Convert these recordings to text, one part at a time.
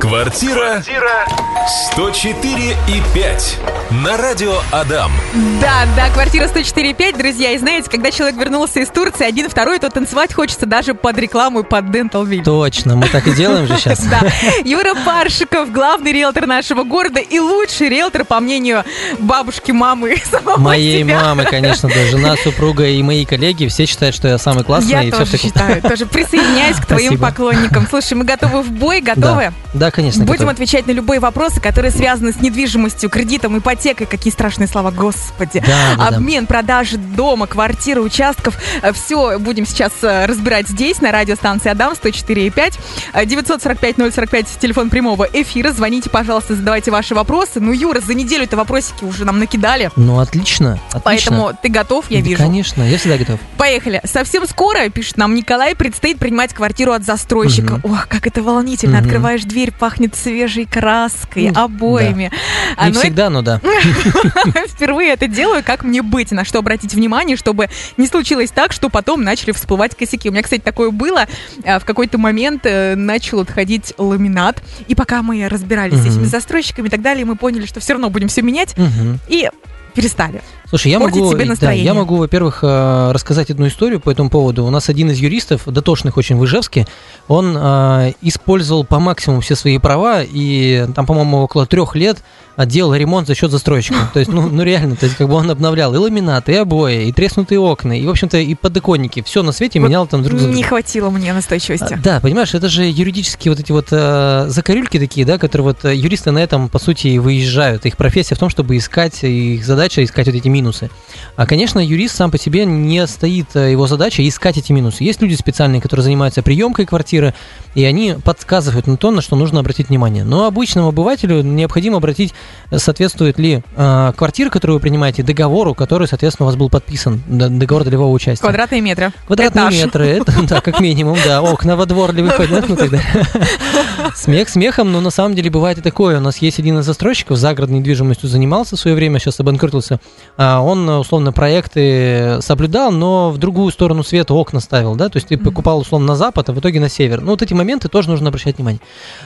Квартира 104 и 5 на радио Адам. Да, да, квартира 104.5, друзья. И знаете, когда человек вернулся из Турции, один, второй, то танцевать хочется даже под рекламу и под Dental Ville. Точно, мы так и делаем же сейчас. Да. Юра Паршиков, главный риэлтор нашего города и лучший риэлтор, по мнению бабушки, мамы самого Моей себя. мамы, конечно, да, жена, супруга и мои коллеги все считают, что я самый классный. Я и тоже все считаю, тоже присоединяюсь к твоим Спасибо. поклонникам. Слушай, мы готовы в бой, готовы? Да, да, конечно. Будем готов. отвечать на любые вопросы, которые связаны с недвижимостью, кредитом, ипотекой. Какие страшные слова, господи. Да, да, да. Обмен, продажи дома, квартиры, участков. Все будем сейчас э, разбирать здесь, на радиостанции Адам 104,5. Э, 945-045, телефон прямого эфира. Звоните, пожалуйста, задавайте ваши вопросы. Ну, Юра, за неделю-то вопросики уже нам накидали. Ну, отлично, отлично. Поэтому ты готов, я Да, вижу. Конечно, я всегда готов. Поехали. Совсем скоро, пишет нам Николай, предстоит принимать квартиру от застройщика. Ох, как это волнительно. Мгм. Открываешь дверь, пахнет свежей краской, обоями. А, Не ну, всегда, но да. Впервые это делаю, как мне быть, на что обратить внимание, чтобы не случилось так, что потом начали всплывать косяки. У меня, кстати, такое было. А, В какой-то момент э, начал отходить ламинат. И пока мы разбирались с этими застройщиками и так далее, мы поняли, что все равно будем все менять. И перестали. Слушай, я могу, себе да, я могу, во-первых, э, рассказать одну историю по этому поводу. У нас один из юристов, дотошных очень в Ижевске, он э, использовал по максимуму все свои права и там, по-моему, около трех лет делал ремонт за счет застройщика. То есть, ну, ну реально, то есть как бы он обновлял и ламинаты, и обои, и треснутые окна, и, в общем-то, и подоконники. Все на свете менял там друг за Не хватило мне настойчивости. А, Да, понимаешь, это же юридические вот эти вот э, закорюльки такие, да, которые вот э, юристы на этом, по сути, и выезжают. Их профессия в том, чтобы искать, их задача искать вот эти минусы. А, конечно, юрист сам по себе не стоит, э, его задача искать эти минусы. Есть люди специальные, которые занимаются приемкой квартиры, и они подсказывают на то, на что нужно обратить внимание. Но обычному обывателю необходимо обратить, соответствует ли э, квартира, которую вы принимаете, договору, который, соответственно, у вас был подписан, договор долевого участия. Квадратные метры. Квадратные Этаж. метры, это, да, как минимум, да, окна во двор ли выходят, ну далее. Смех смехом, но на самом деле бывает и такое. У нас есть один из застройщиков, загородной недвижимостью занимался в свое время, сейчас обанкротился. А, Он, условно, проекты соблюдал, но в другую сторону света окна ставил, да, то есть ты покупал, условно, на запад, а в итоге на север. Ну, вот эти моменты тоже нужно обращать внимание.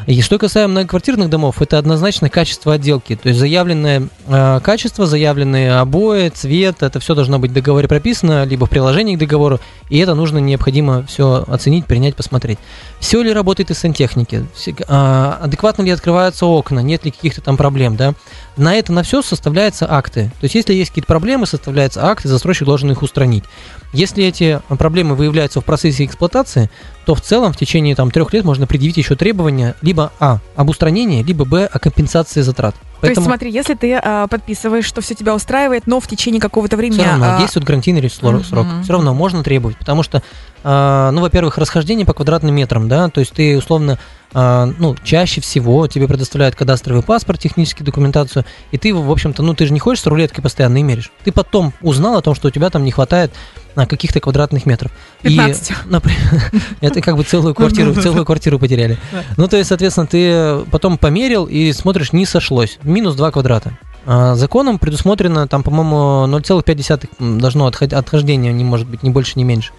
И что касаемо многоквартирных домов, это однозначно качество отделки, то есть заявленное э, качество, заявленные обои, цвет, это все должно быть в договоре прописано, либо в приложении к договору, и это нужно необходимо все оценить, принять, посмотреть. Все ли работает из сантехники, адекватно ли открываются окна, нет ли каких-то там проблем, да. На это, на все составляются акты. То есть, если есть какие-то проблемы, составляются акты, застройщик должен их устранить. Если эти проблемы выявляются в процессе эксплуатации, то в целом в течение там трех лет можно предъявить еще требования либо а об устранении, либо б о компенсации затрат. То есть, смотри, если ты а, подписываешь, что все тебя устраивает, но в течение какого-то времени... все равно а, действует гарантийный срок. Все равно можно требовать, потому что, а, ну, во-первых, расхождение по квадратным метрам, да, то есть ты условно, а, ну, чаще всего тебе предоставляют кадастровый паспорт, техническую документацию, и ты, в общем-то, ну, ты же не ходишь с рулеткой постоянно и меришь. Ты потом узнал о том, что у тебя там не хватает а, каких-то квадратных метров. 15. И, например, это как бы целую квартиру, целую квартиру потеряли. Ну, то есть, соответственно, ты потом померил и смотришь, не сошлось. Минус 2 квадрата. А, Законом предусмотрено, там, по-моему, 0,5 должно отход- отхождение, не может быть ни больше, ни меньше.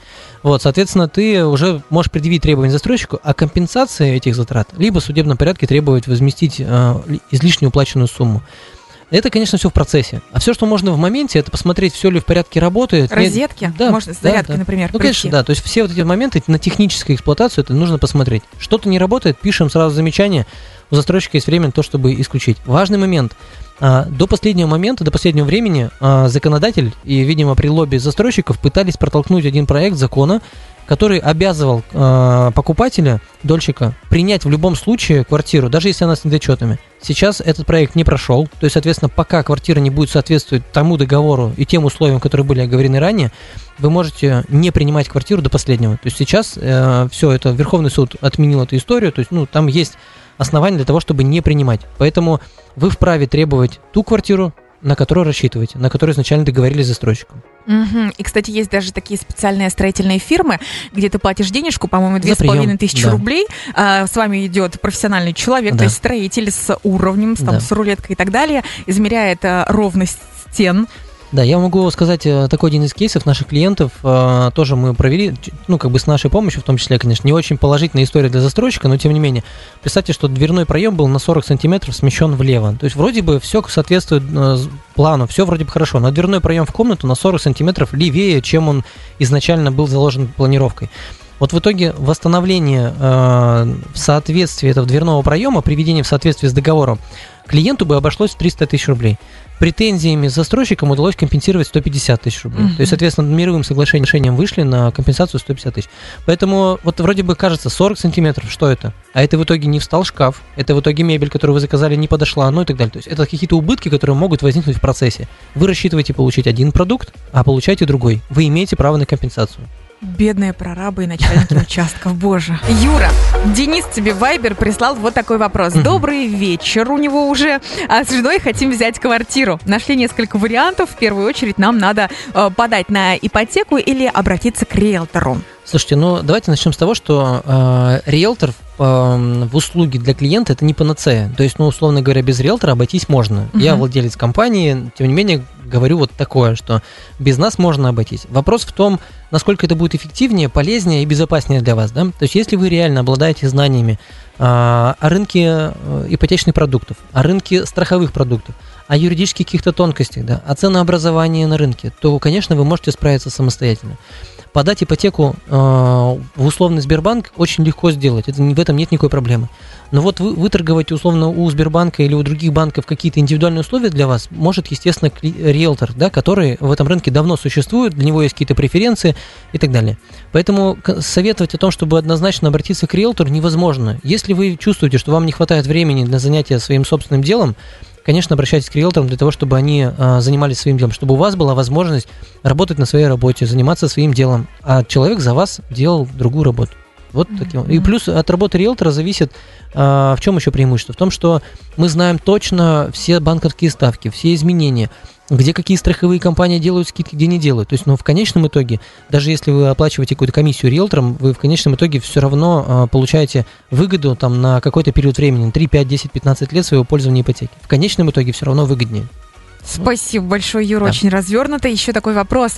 Вот, соответственно, ты уже можешь предъявить требования застройщику о компенсации этих затрат, либо в судебном порядке требовать возместить а, ли- излишне уплаченную сумму. Это, конечно, все в процессе. А все, что можно в моменте, это посмотреть, все ли в порядке работает. нет- Розетки, Да, можно с да, зарядкой, да. например, Ну, конечно, прийти. да. То есть все вот эти моменты на техническую эксплуатацию это нужно посмотреть. Что-то не работает, пишем сразу замечание. У застройщика есть время на то, чтобы исключить. Важный момент. А, До последнего момента, до последнего времени а, законодатель и, видимо, при лобби застройщиков пытались протолкнуть один проект закона, который обязывал а, покупателя, дольщика, принять в любом случае квартиру, даже если она с недочетами. Сейчас этот проект не прошел, то есть, соответственно, пока квартира не будет соответствовать тому договору и тем условиям, которые были оговорены ранее, вы можете не принимать квартиру до последнего. То есть сейчас все это Верховный суд отменил эту историю, то есть ну там есть основания для того, чтобы не принимать. Поэтому вы вправе требовать ту квартиру, на которую рассчитываете, на которую изначально договорились с застройщиком. Мгм. И, кстати, есть даже такие специальные строительные фирмы, где ты платишь денежку, по-моему, две с половиной тысячи да. рублей. а, с вами идет профессиональный человек, то Да. есть строитель с уровнем, с, там, Да. с рулеткой и так далее, измеряет а, ровность стен, Да, я могу сказать э, такой один из кейсов наших клиентов. э, Тоже мы провели, ну, как бы с нашей помощью, в том числе, конечно, не очень положительная история для застройщика, но тем не менее. Представьте, что дверной проем был на 40 сантиметров смещен влево. То есть вроде бы все соответствует э, плану, все вроде бы хорошо, но дверной проем в комнату на 40 сантиметров левее, чем он изначально был заложен планировкой. Вот в итоге восстановление э, в соответствии этого дверного проема, приведение в соответствии с договором, клиенту бы обошлось в 300 тысяч рублей. Претензиями с застройщиком удалось компенсировать 150 тысяч рублей. Мгм. То есть, соответственно, мировым соглашением вышли на компенсацию 150 тысяч. Поэтому вот вроде бы кажется, 40 сантиметров, что это? А это в итоге не встал шкаф, это в итоге мебель, которую вы заказали, не подошла, ну и так далее. То есть это какие-то убытки, которые могут возникнуть в процессе. Вы рассчитываете получить один продукт, а получаете другой. Вы имеете право на компенсацию. Бедные прорабы и начальники участков, боже. Юра, Денис тебе Вайбер прислал вот такой вопрос. Добрый вечер у него уже. А с женой хотим взять квартиру. Нашли несколько вариантов. В первую очередь нам надо э, подать на ипотеку или обратиться к риэлтору. Слушайте, ну давайте начнем с того, что э, риэлтор э, в услуге для клиента это не панацея. То есть, ну, условно говоря, без риэлтора обойтись можно. Я Мгм. владелец компании, тем не менее, говорю вот такое, что без нас можно обойтись. Вопрос в том, насколько это будет эффективнее, полезнее и безопаснее для вас. Да? То есть, если вы реально обладаете знаниями э, о рынке э, ипотечных продуктов, о рынке страховых продуктов, о юридических каких-то тонкостях, да, о ценообразовании на рынке, то, конечно, вы можете справиться самостоятельно. Подать ипотеку э, в условный Сбербанк очень легко сделать. Это, в этом нет никакой проблемы. Но вот вы, выторговать условно у Сбербанка или у других банков какие-то индивидуальные условия для вас может, естественно, риэлтор, да, который в этом рынке давно существует, для него есть какие-то преференции и так далее. Поэтому советовать о том, чтобы однозначно обратиться к риэлтору, невозможно. Если вы чувствуете, что вам не хватает времени для занятия своим собственным делом, конечно, обращайтесь к риэлторам для того, чтобы они а, занимались своим делом, чтобы у вас была возможность работать на своей работе, заниматься своим делом, а человек за вас делал другую работу. Вот таким. И плюс от работы риэлтора зависит, а, в чем еще преимущество? В том, что мы знаем точно все банковские ставки, все изменения, где какие страховые компании делают скидки, где не делают. То есть, ну, в конечном итоге, даже если вы оплачиваете какую-то комиссию риэлторам, вы в конечном итоге все равно а, получаете выгоду там на какой-то период времени, 3, 5, 10, 15 лет своего пользования ипотеки. В конечном итоге все равно выгоднее. Спасибо большое, Юра, Да. очень развернуто. Еще такой вопрос.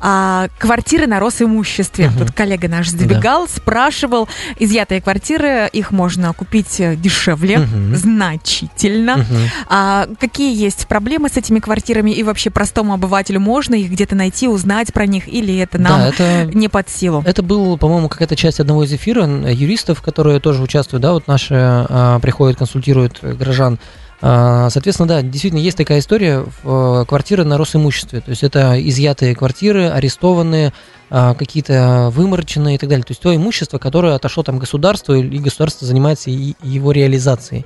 А, квартиры на Росимуществе. Мгм. Тут коллега наш забегал, спрашивал. Изъятые квартиры, их можно купить э, дешевле, Мгм. значительно. Мгм. А какие есть проблемы с этими квартирами и вообще простому обывателю можно их где-то найти, узнать про них или это нам Да, это не под силу? Это был, по-моему, какая-то часть одного из эфира н- юристов, которые тоже участвуют, да, вот наши а, приходят, консультируют э, горожан. А, соответственно, да, действительно есть такая история, э, квартиры на Росимуществе, то есть это изъятые квартиры, арестованные, а, какие-то вымороченные и так далее, то есть то имущество, которое отошло там государству, и государство занимается его реализацией.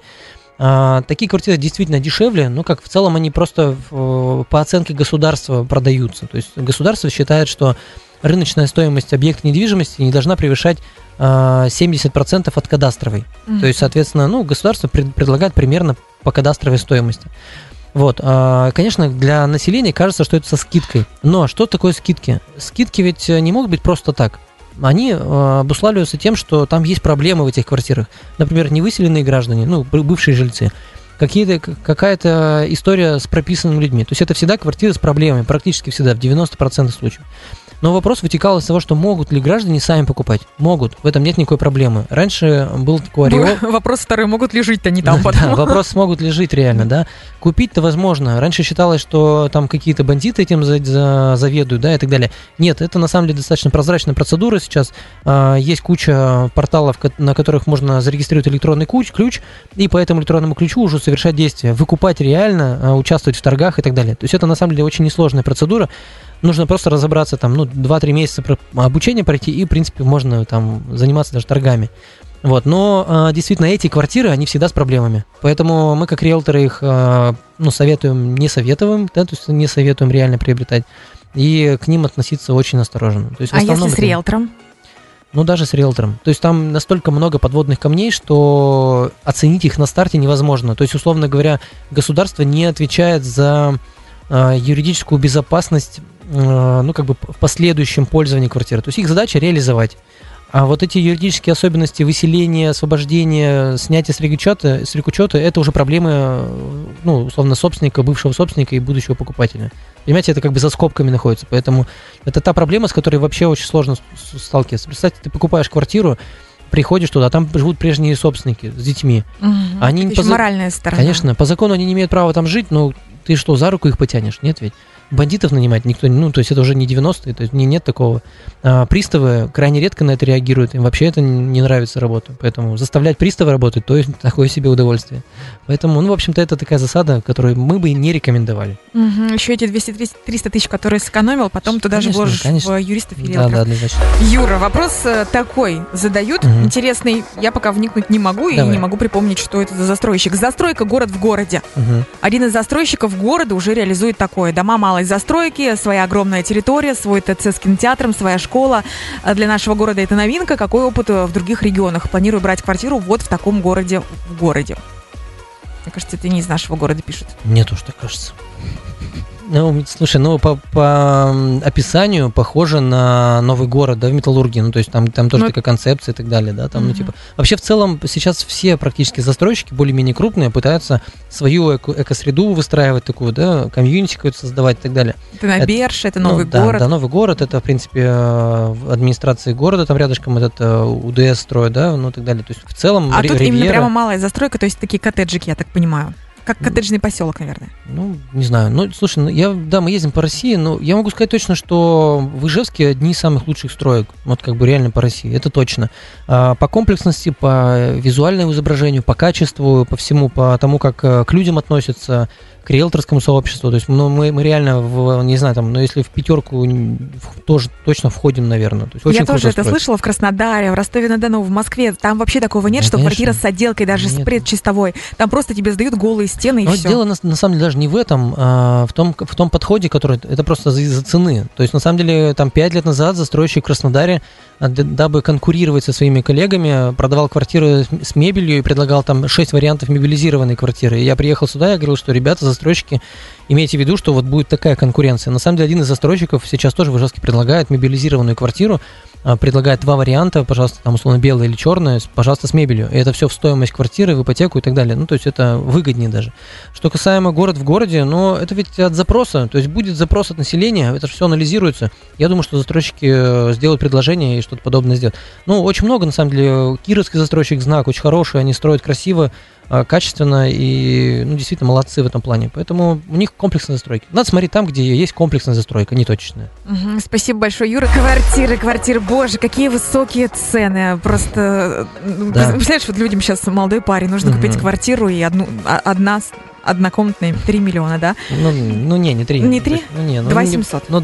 А, такие квартиры действительно дешевле, но как в целом они просто в- по оценке государства продаются. То есть государство считает, что рыночная стоимость объекта недвижимости не должна превышать а, 70% от кадастровой. То есть, соответственно, ну, государство пред- предлагает примерно по кадастровой стоимости. Вот, а, конечно, для населения кажется, что это со скидкой. Но что такое скидки? Скидки ведь э, не могут быть просто так. Они э, обуславливаются тем, что там есть проблемы в этих квартирах. Например, невыселенные граждане, ну, бывшие жильцы. Какие-то, какая-то история с прописанными людьми. То есть это всегда квартиры с проблемами, практически всегда, в 90% случаев. Но вопрос вытекал из того, что могут ли граждане сами покупать. Могут, в этом нет никакой проблемы. Раньше был такой ореол. Вопрос второй, могут ли жить-то не там Да, потом? вопрос, смогут ли жить реально, да. Купить-то возможно. Раньше считалось, что там какие-то бандиты этим за- за- заведуют, да, и так далее. Нет, это на самом деле достаточно прозрачная процедура сейчас. А, Есть куча порталов, на которых можно зарегистрировать электронный ключ, ключ, и по этому электронному ключу уже совершать действия. Выкупать реально, а, участвовать в торгах и так далее. То есть это на самом деле очень несложная процедура. Нужно просто разобраться, там, ну, 2-3 месяца про- обучения пройти, и, в принципе, можно там заниматься даже торгами. Вот, но а, действительно эти квартиры, они всегда с проблемами. Поэтому мы как риэлторы их, а, ну, советуем, не советуем, да, то есть не советуем реально приобретать. И к ним относиться очень осторожно. То есть А если с риэлтором? Ну, даже с риэлтором. То есть там настолько много подводных камней, что оценить их на старте невозможно. То есть, условно говоря, государство не отвечает за а, юридическую безопасность, ну, как бы в последующем пользовании квартиры. То есть их задача реализовать. А вот эти юридические особенности выселения, освобождения, снятия с рекучета, с рекучета это уже проблемы, ну, условно, собственника, бывшего собственника и будущего покупателя. Понимаете, это как бы за скобками находится. Поэтому это та проблема, с которой вообще очень сложно сталкиваться. Представьте, ты покупаешь квартиру, приходишь туда, а там живут прежние собственники с детьми. Угу. Они это по... моральная сторона. Конечно, по закону они не имеют права там жить, но ты что, за руку их потянешь? Нет ведь? Бандитов нанимать никто, ну, то есть это уже не 90-е, то есть не, нет такого. А, приставы крайне редко на это реагируют, им вообще это не нравится работа, поэтому заставлять пристава работать, то есть такое себе удовольствие. Поэтому, ну, в общем-то, это такая засада, которую мы бы не рекомендовали. Угу, еще эти 200-300 тысяч, которые сэкономил, потом туда конечно, же вложишь конечно. в юристов и Да, да, однозначно. Юра, вопрос э, такой задают, угу. интересный, я пока вникнуть не могу Давай. и не могу припомнить, что это за застройщик. Застройка город в городе. Угу. Один из застройщиков города уже реализует такое. Дома малой малой застройки, своя огромная территория, свой ТЦ с кинотеатром, своя школа. Для нашего города это новинка. Какой опыт в других регионах? Планирую брать квартиру вот в таком городе, в городе. Мне кажется, это не из нашего города пишут. Мне тоже так кажется. Ну, слушай, ну по, по описанию похоже на новый город, да, в Металлургии. Ну, то есть там, там тоже ну, такая концепция и так далее, да. Там, угу. ну, типа. Вообще, в целом, сейчас все практически застройщики, более-менее крупные, пытаются свою эко- экосреду выстраивать такую, да, комьюнити какую-то создавать и так далее. Это на Берш, это, новый ну, город. Да, да, новый город, это, в принципе, э, администрации города, там рядышком этот э, УДС строят, да, ну и так далее. То есть в целом А тут ривьера... именно прямо малая застройка, то есть такие коттеджики, я так понимаю. Как коттеджный поселок, наверное. Ну, не знаю. Ну, слушай, ну, я, да, мы ездим по России, но я могу сказать точно, что в Ижевске одни из самых лучших строек. Вот как бы реально по России. Это точно. А, по комплексности, по визуальному изображению, по качеству, по всему, по тому, как э, к людям относятся к риэлторскому сообществу. То есть ну, мы, мы реально, в, не знаю, там, но если в пятерку тоже точно входим, наверное. То есть очень Я тоже это слышала в Краснодаре, в Ростове-на-Дону, в Москве. Там вообще такого нет, да, что конечно. квартира с отделкой, даже нет. с предчистовой. Там просто тебе сдают голые стены и но все. Дело на, на самом деле даже не в этом, а в том, в том подходе, который это просто из-за цены. То есть на самом деле там пять лет назад застройщик в Краснодаре а, дабы конкурировать со своими коллегами, продавал квартиры с мебелью и предлагал там 6 вариантов мебелизированной квартиры. И я приехал сюда, я говорил, что ребята, застройщики, имейте в виду, что вот будет такая конкуренция. На самом деле один из застройщиков сейчас тоже в Ижевске предлагает мебелизированную квартиру, а, предлагает два варианта, пожалуйста, там условно белое или черное, пожалуйста, с мебелью. И это все в стоимость квартиры, в ипотеку и так далее. Ну, то есть это выгоднее даже. Что касаемо город в городе, но это ведь от запроса. То есть будет запрос от населения, это все анализируется. Я думаю, что застройщики э, сделают предложение и что-то подобное сделают. Ну, очень много, на самом деле. Кировский застройщик знак очень хороший, они строят красиво. А, качественно и, ну, действительно, молодцы в этом плане. Поэтому у них комплексная застройка. Надо смотреть там, где есть комплексная застройка, не точечная. Угу, спасибо большое, Юра. Квартиры, квартиры, боже, какие высокие цены. Просто, да. представляешь, вот людям сейчас молодой парень, нужно угу. купить квартиру и одну, а, одна однокомнатная 3 миллиона, да? Ну, ну не, не 3. Не 3? Ну, не, ну, 2 700. Ну,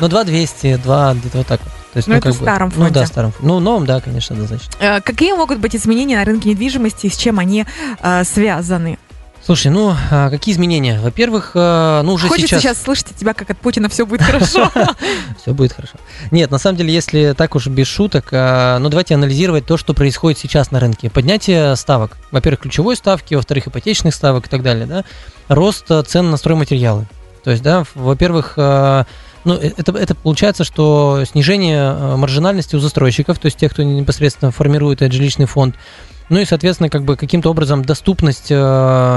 ну 2 200, 2, где-то вот так вот. То есть, ну, ну, это в старом бы, фонде. Ну, да, старом. Ну, новом, да, конечно, однозначно. Э, какие могут быть изменения на рынке недвижимости и с чем они э, связаны? Слушай, ну, а какие изменения? Во-первых, а, ну уже Хочется сейчас... сейчас слышать от тебя, как от Путина все будет хорошо. Все будет хорошо. Нет, на самом деле, если так уж без шуток, а, ну давайте анализировать то, что происходит сейчас на рынке. Поднятие ставок. Во-первых, ключевой ставки, во-вторых, ипотечных ставок и так далее, да. Рост цен на стройматериалы. То есть, да, во-первых, ну, э, это, это получается, что снижение маржинальности у застройщиков, то есть тех, кто непосредственно формирует этот жилищный фонд, ну и, соответственно, как бы каким-то образом доступность э,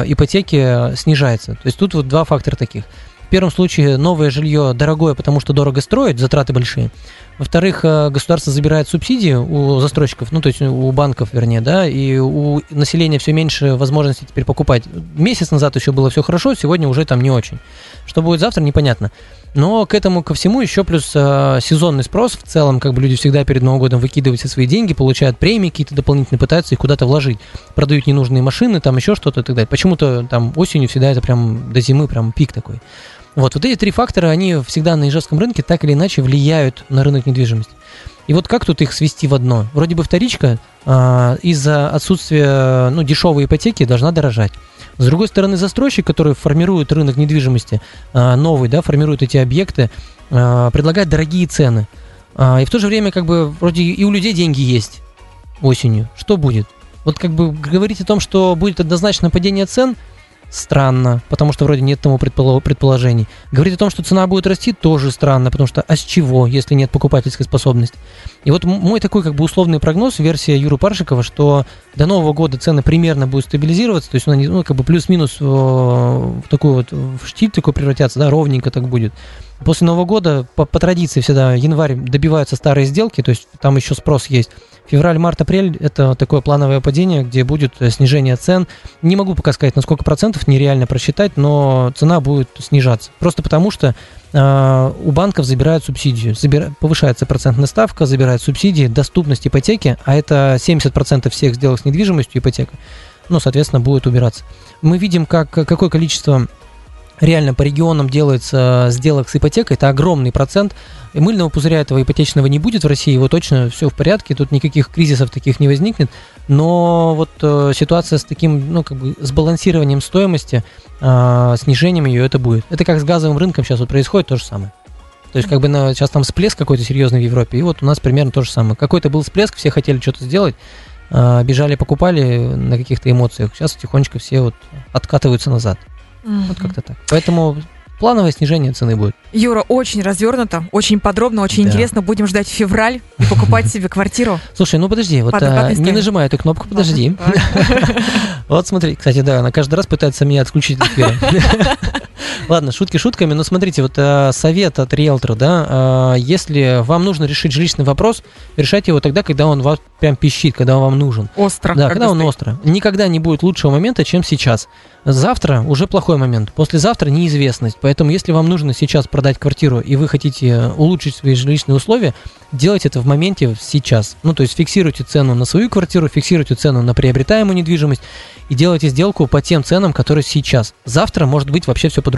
ипотеки снижается. То есть тут вот два фактора таких. В первом случае новое жилье дорогое, потому что дорого строить, затраты большие. Во-вторых, э, государство забирает субсидии у застройщиков, ну то есть у банков, вернее, да, и у населения все меньше возможностей теперь покупать. Месяц назад еще было все хорошо, сегодня уже там не очень. Что будет завтра, непонятно. Но к этому ко всему еще плюс э, сезонный спрос в целом, как бы люди всегда перед Новым годом выкидывают все свои деньги, получают премии какие-то дополнительные, пытаются их куда-то вложить, продают ненужные машины, там еще что-то и так далее. Почему-то там осенью всегда это прям до зимы прям пик такой. Вот, вот эти три фактора, они всегда на ижевском рынке так или иначе влияют на рынок недвижимости. И вот как тут их свести в одно? Вроде бы вторичка э, из-за отсутствия ну, дешевой ипотеки должна дорожать. С другой стороны, застройщик, который формирует рынок недвижимости, а, новый, да, формирует эти объекты, а, предлагает дорогие цены. А, и в то же время, как бы, вроде и у людей деньги есть осенью. Что будет? Вот как бы говорить о том, что будет однозначно падение цен, странно, потому что вроде нет тому предположений. Говорить о том, что цена будет расти, тоже странно, потому что а с чего, если нет покупательской способности? И вот мой такой как бы условный прогноз, версия Юры Паршикова, что до Нового года цены примерно будут стабилизироваться, то есть они, ну, как бы плюс-минус в такой вот в штиль такой превратятся, да, ровненько так будет. После Нового года по, по традиции всегда январь добиваются старые сделки, то есть там еще спрос есть. Февраль, март, апрель – это такое плановое падение, где будет э, снижение цен. Не могу пока сказать, на сколько процентов, нереально просчитать, но цена будет снижаться. Просто потому что э, у банков забирают субсидию. Забира... Повышается процентная ставка, забирают субсидии, доступность ипотеки, а это 70% всех сделок с недвижимостью ипотека, ну, соответственно, будет убираться. Мы видим, как, какое количество реально по регионам делается сделок с ипотекой, это огромный процент. И мыльного пузыря этого ипотечного не будет в России, его точно все в порядке, тут никаких кризисов таких не возникнет. Но вот э, ситуация с таким, ну, как бы, сбалансированием стоимости, э, снижением ее, это будет. Это как с газовым рынком сейчас вот происходит то же самое. То есть, как бы на, сейчас там всплеск какой-то серьезный в Европе, и вот у нас примерно то же самое. Какой-то был всплеск, все хотели что-то сделать, э, бежали, покупали на каких-то эмоциях. Сейчас тихонечко все вот откатываются назад. Mm-hmm. Вот как-то так. Поэтому плановое снижение цены будет. Юра, очень развернуто, очень подробно, очень да. интересно. Будем ждать февраль и покупать себе квартиру. Слушай, ну подожди, вот а, не нажимай эту кнопку, подожди. Вот смотри, кстати, да, она каждый раз пытается меня отключить от эфира. Ладно, шутки шутками, но смотрите, вот э, совет от риэлтора, да, э, если вам нужно решить жилищный вопрос, решайте его тогда, когда он вас прям пищит, когда он вам нужен. Остро. Да, когда он остро. Никогда не будет лучшего момента, чем сейчас. Завтра уже плохой момент, послезавтра неизвестность. Поэтому, если вам нужно сейчас продать квартиру и вы хотите улучшить свои жилищные условия, делайте это в моменте сейчас. Ну, то есть фиксируйте цену на свою квартиру, фиксируйте цену на приобретаемую недвижимость и делайте сделку по тем ценам, которые сейчас. Завтра может быть вообще все по-другому.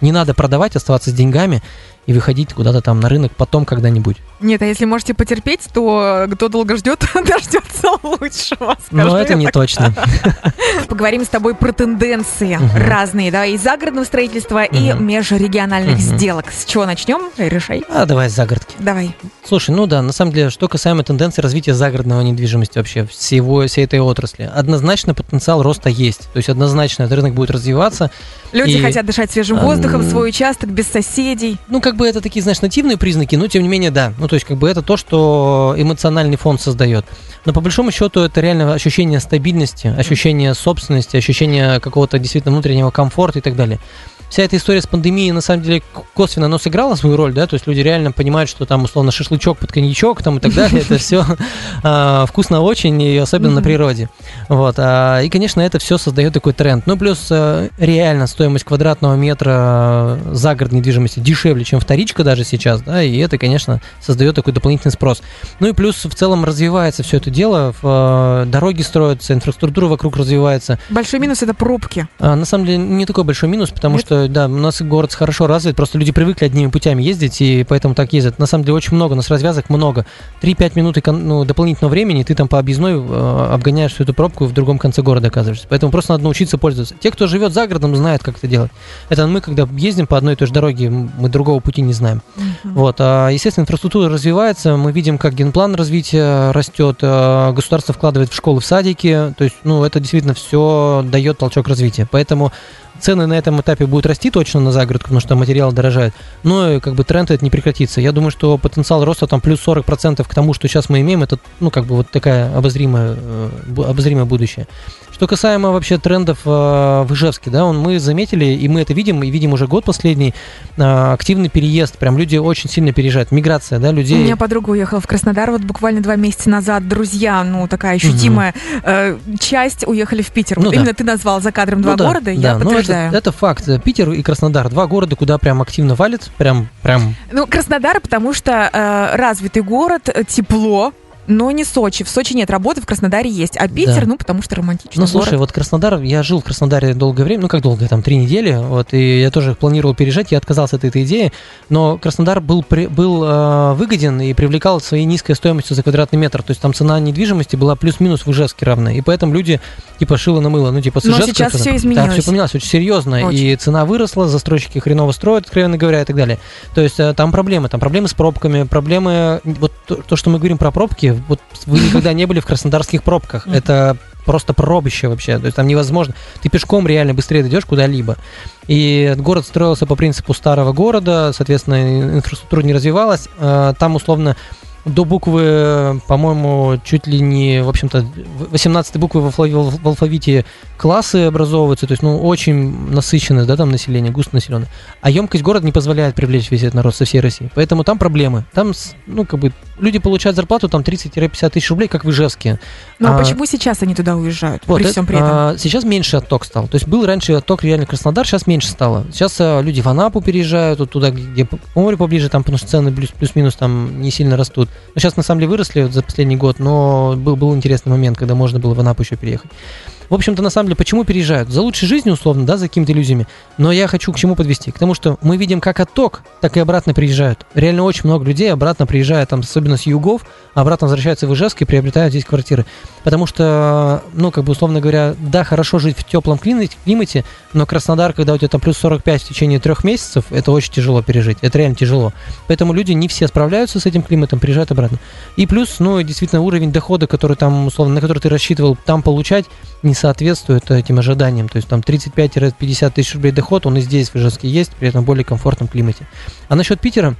Не надо продавать, оставаться с деньгами и выходить куда-то там на рынок потом когда-нибудь. Нет, а если можете потерпеть, то кто долго ждет, дождется лучшего. Но это не точно. Поговорим с тобой про тенденции разные, да, и загородного строительства, и межрегиональных сделок. С чего начнем? Решай. А давай с загородки. Давай. Слушай, ну да, на самом деле, что касаемо тенденции развития загородного недвижимости вообще, всего, всей этой отрасли, однозначно потенциал роста есть. То есть однозначно этот рынок будет развиваться. Люди и... хотят дышать свежим воздухом, свой участок без соседей. Ну, как бы это такие, знаешь, нативные признаки, но тем не менее, да. Ну, то есть, как бы это то, что эмоциональный фон создает. Но по большому счету это реально ощущение стабильности, ощущение собственности, ощущение какого-то действительно внутреннего комфорта и так далее вся эта история с пандемией, на самом деле, косвенно, но сыграла свою роль, да, то есть люди реально понимают, что там, условно, шашлычок под коньячок там и так далее, это все а, вкусно очень, и особенно на природе. Вот, а, и, конечно, это все создает такой тренд. Ну, плюс э, реально стоимость квадратного метра загородной недвижимости дешевле, чем вторичка даже сейчас, да, и это, конечно, создает такой дополнительный спрос. Ну и плюс в целом развивается все это дело, э, дороги строятся, инфраструктура вокруг развивается. Большой минус это пробки. А, на самом деле не такой большой минус, потому что да, у нас город хорошо развит, просто люди привыкли одними путями ездить, и поэтому так ездят. На самом деле очень много, у нас развязок много. 3-5 минут ну, дополнительного времени, ты там по объездной э, обгоняешь всю эту пробку и в другом конце города оказываешься. Поэтому просто надо научиться пользоваться. Те, кто живет за городом, знают, как это делать. Это мы, когда ездим по одной и той же дороге, мы другого пути не знаем. Uh-huh. Вот. А, естественно, инфраструктура развивается, мы видим, как генплан развития растет, а, государство вкладывает в школы, в садики, то есть, ну, это действительно все дает толчок развития. Поэтому цены на этом этапе будут расти точно на загородку, потому что материал дорожает, но как бы тренд это не прекратится. Я думаю, что потенциал роста там плюс 40% к тому, что сейчас мы имеем, это, ну, как бы вот такая обозримая, э, обозримое будущее. Что касаемо вообще трендов э, в Ижевске, да, он, мы заметили, и мы это видим, и видим уже год последний, э, активный переезд, прям люди очень сильно переезжают, миграция, да, людей. У меня подруга уехала в Краснодар вот буквально два месяца назад, друзья, ну, такая ощутимая угу. э, часть уехали в Питер. Ну, вот да. Именно ты назвал за кадром два ну, да, города, да, я ну, подтверждаю. Это, это факт. Питер и Краснодар, два города, куда прям активно валит, прям, прям. Ну, Краснодар, потому что э, развитый город, тепло, но не Сочи. В Сочи нет работы, в Краснодаре есть. А Питер, да. ну, потому что романтичный Ну, слушай, город. вот Краснодар, я жил в Краснодаре долгое время, ну, как долго, там, три недели, вот, и я тоже планировал переезжать, я отказался от этой идеи, но Краснодар был, был э, выгоден и привлекал своей низкой стоимостью за квадратный метр, то есть там цена недвижимости была плюс-минус в Ижевске равная, и поэтому люди, типа, шило на мыло, ну, типа, с Но сейчас все изменилось. Да, все поменялось очень серьезно, очень. и цена выросла, застройщики хреново строят, откровенно говоря, и так далее. То есть э, там проблемы, там проблемы с пробками, проблемы, вот то, то что мы говорим про пробки, вот вы никогда не были в краснодарских пробках. Это просто пробище вообще. То есть там невозможно. Ты пешком реально быстрее дойдешь куда-либо. И город строился по принципу старого города, соответственно, инфраструктура не развивалась. А, там условно до буквы, по-моему, чуть ли не, в общем-то, 18 буквы в алфавите классы образовываются, то есть, ну, очень насыщенное, да, там население, густо населенное. А емкость города не позволяет привлечь весь этот народ со всей России. Поэтому там проблемы. Там, ну, как бы, люди получают зарплату там 30-50 тысяч рублей, как в Ижевске. Ну, а, а почему сейчас они туда уезжают, вот, при всем при этом? А, сейчас меньше отток стал. То есть был раньше отток реально Краснодар, сейчас меньше стало. Сейчас а, люди в Анапу переезжают, вот туда, где по морю поближе, там, потому что цены плюс-минус там не сильно растут. Но сейчас, на самом деле, выросли вот, за последний год, но был, был интересный момент, когда можно было в Анапу еще переехать. В общем-то, на самом деле, почему переезжают? За лучшей жизнью, условно, да, за какими-то иллюзиями. Но я хочу к чему подвести? К тому, что мы видим как отток, так и обратно приезжают. Реально очень много людей обратно приезжают, там, особенно с югов, обратно возвращаются в Ижевск и приобретают здесь квартиры. Потому что, ну, как бы, условно говоря, да, хорошо жить в теплом климате, но Краснодар, когда у тебя там плюс 45 в течение трех месяцев, это очень тяжело пережить. Это реально тяжело. Поэтому люди не все справляются с этим климатом, приезжают обратно. И плюс, ну, действительно, уровень дохода, который там, условно, на который ты рассчитывал там получать, не соответствует этим ожиданиям. То есть там 35-50 тысяч рублей доход, он и здесь в Ижевске есть, при этом в более комфортном климате. А насчет Питера,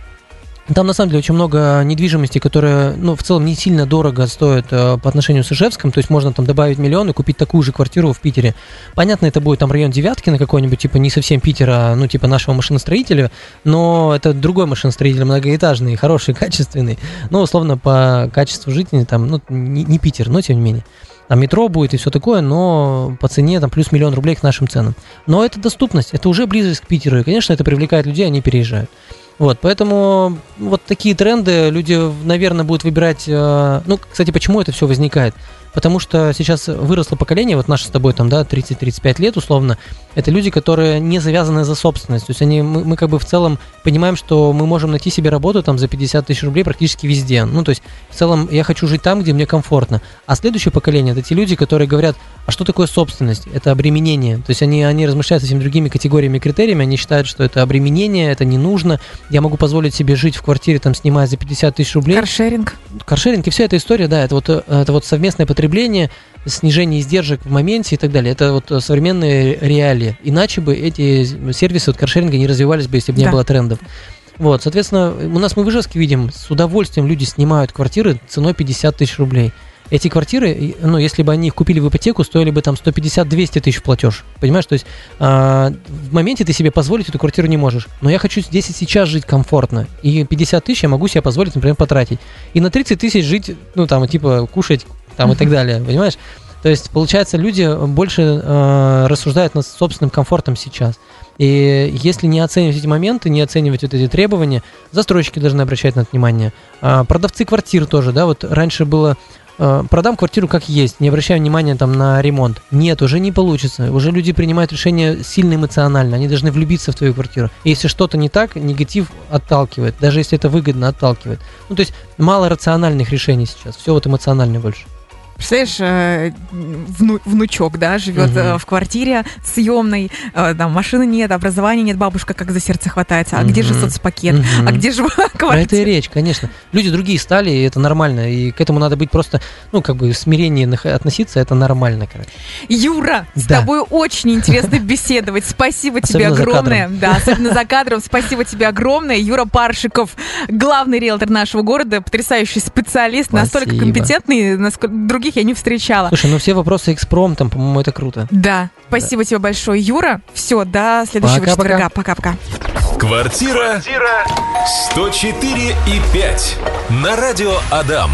там на самом деле очень много недвижимости, которая, ну, в целом не сильно дорого стоит э, по отношению с Ижевском, то есть можно там добавить миллион и купить такую же квартиру в Питере. Понятно, это будет там район девятки на какой-нибудь, типа не совсем Питера, ну, типа нашего машиностроителя, но это другой машиностроитель, многоэтажный, хороший, качественный, ну, условно, по качеству жизни там, ну, не, не Питер, но тем не менее там метро будет и все такое, но по цене там плюс миллион рублей к нашим ценам. Но это доступность, это уже близость к Питеру, и, конечно, это привлекает людей, они переезжают. Вот, поэтому вот такие тренды люди, наверное, будут выбирать. Э, ну, кстати, почему это все возникает? Потому что сейчас выросло поколение, вот наше с тобой там, да, 30-35 лет условно, это люди, которые не завязаны за собственность. То есть они, мы, мы как бы в целом понимаем, что мы можем найти себе работу там за 50 тысяч рублей практически везде. Ну, то есть в целом я хочу жить там, где мне комфортно. А следующее поколение это те люди, которые говорят, а что такое собственность? Это обременение. То есть они, они размышляют совсем другими категориями критериями, они считают, что это обременение, это не нужно. Я могу позволить себе жить в квартире, там, снимая за 50 тысяч рублей. Каршеринг. Каршеринг и вся эта история, да, это вот, это вот совместное потребление потребление, снижение издержек в моменте и так далее. Это вот современные реалии. Иначе бы эти сервисы вот каршеринга не развивались бы, если бы не да. было трендов. Вот, соответственно, у нас мы в Ижевске видим, с удовольствием люди снимают квартиры ценой 50 тысяч рублей. Эти квартиры, ну, если бы они их купили в ипотеку, стоили бы там 150-200 тысяч платеж. Понимаешь, то есть э, в моменте ты себе позволить эту квартиру не можешь. Но я хочу здесь и сейчас жить комфортно. И 50 тысяч я могу себе позволить, например, потратить. И на 30 тысяч жить, ну, там, типа, кушать там и так далее, понимаешь? То есть, получается, люди больше э, рассуждают над собственным комфортом сейчас. И если не оценивать эти моменты, не оценивать вот эти требования, застройщики должны обращать на это внимание. А, продавцы квартир тоже, да, вот раньше было э, продам квартиру как есть, не обращая внимания там на ремонт. Нет, уже не получится. Уже люди принимают решение сильно эмоционально. Они должны влюбиться в твою квартиру. И если что-то не так, негатив отталкивает. Даже если это выгодно, отталкивает. Ну, то есть мало рациональных решений сейчас. Все вот эмоционально больше. Представляешь, э, вну, внучок, да, живет угу. в квартире съемной, э, там машины нет, образования нет, бабушка как за сердце хватается. А угу. где же соцпакет? Угу. А где же квартира? Про это и речь, конечно. Люди другие стали, и это нормально. И к этому надо быть просто, ну, как бы смирение относиться, это нормально, короче. Юра, да. с тобой очень интересно беседовать. Спасибо тебе огромное. Да, особенно за кадром. Спасибо тебе огромное. Юра Паршиков, главный риэлтор нашего города, потрясающий специалист, настолько компетентный, насколько другие других я не встречала. Слушай, ну все вопросы экспромтом, по-моему, это круто. Да. Спасибо да. тебе большое, Юра. Все, до следующего пока, четверга. Пока-пока. Квартира 104 и 5 на радио Адам.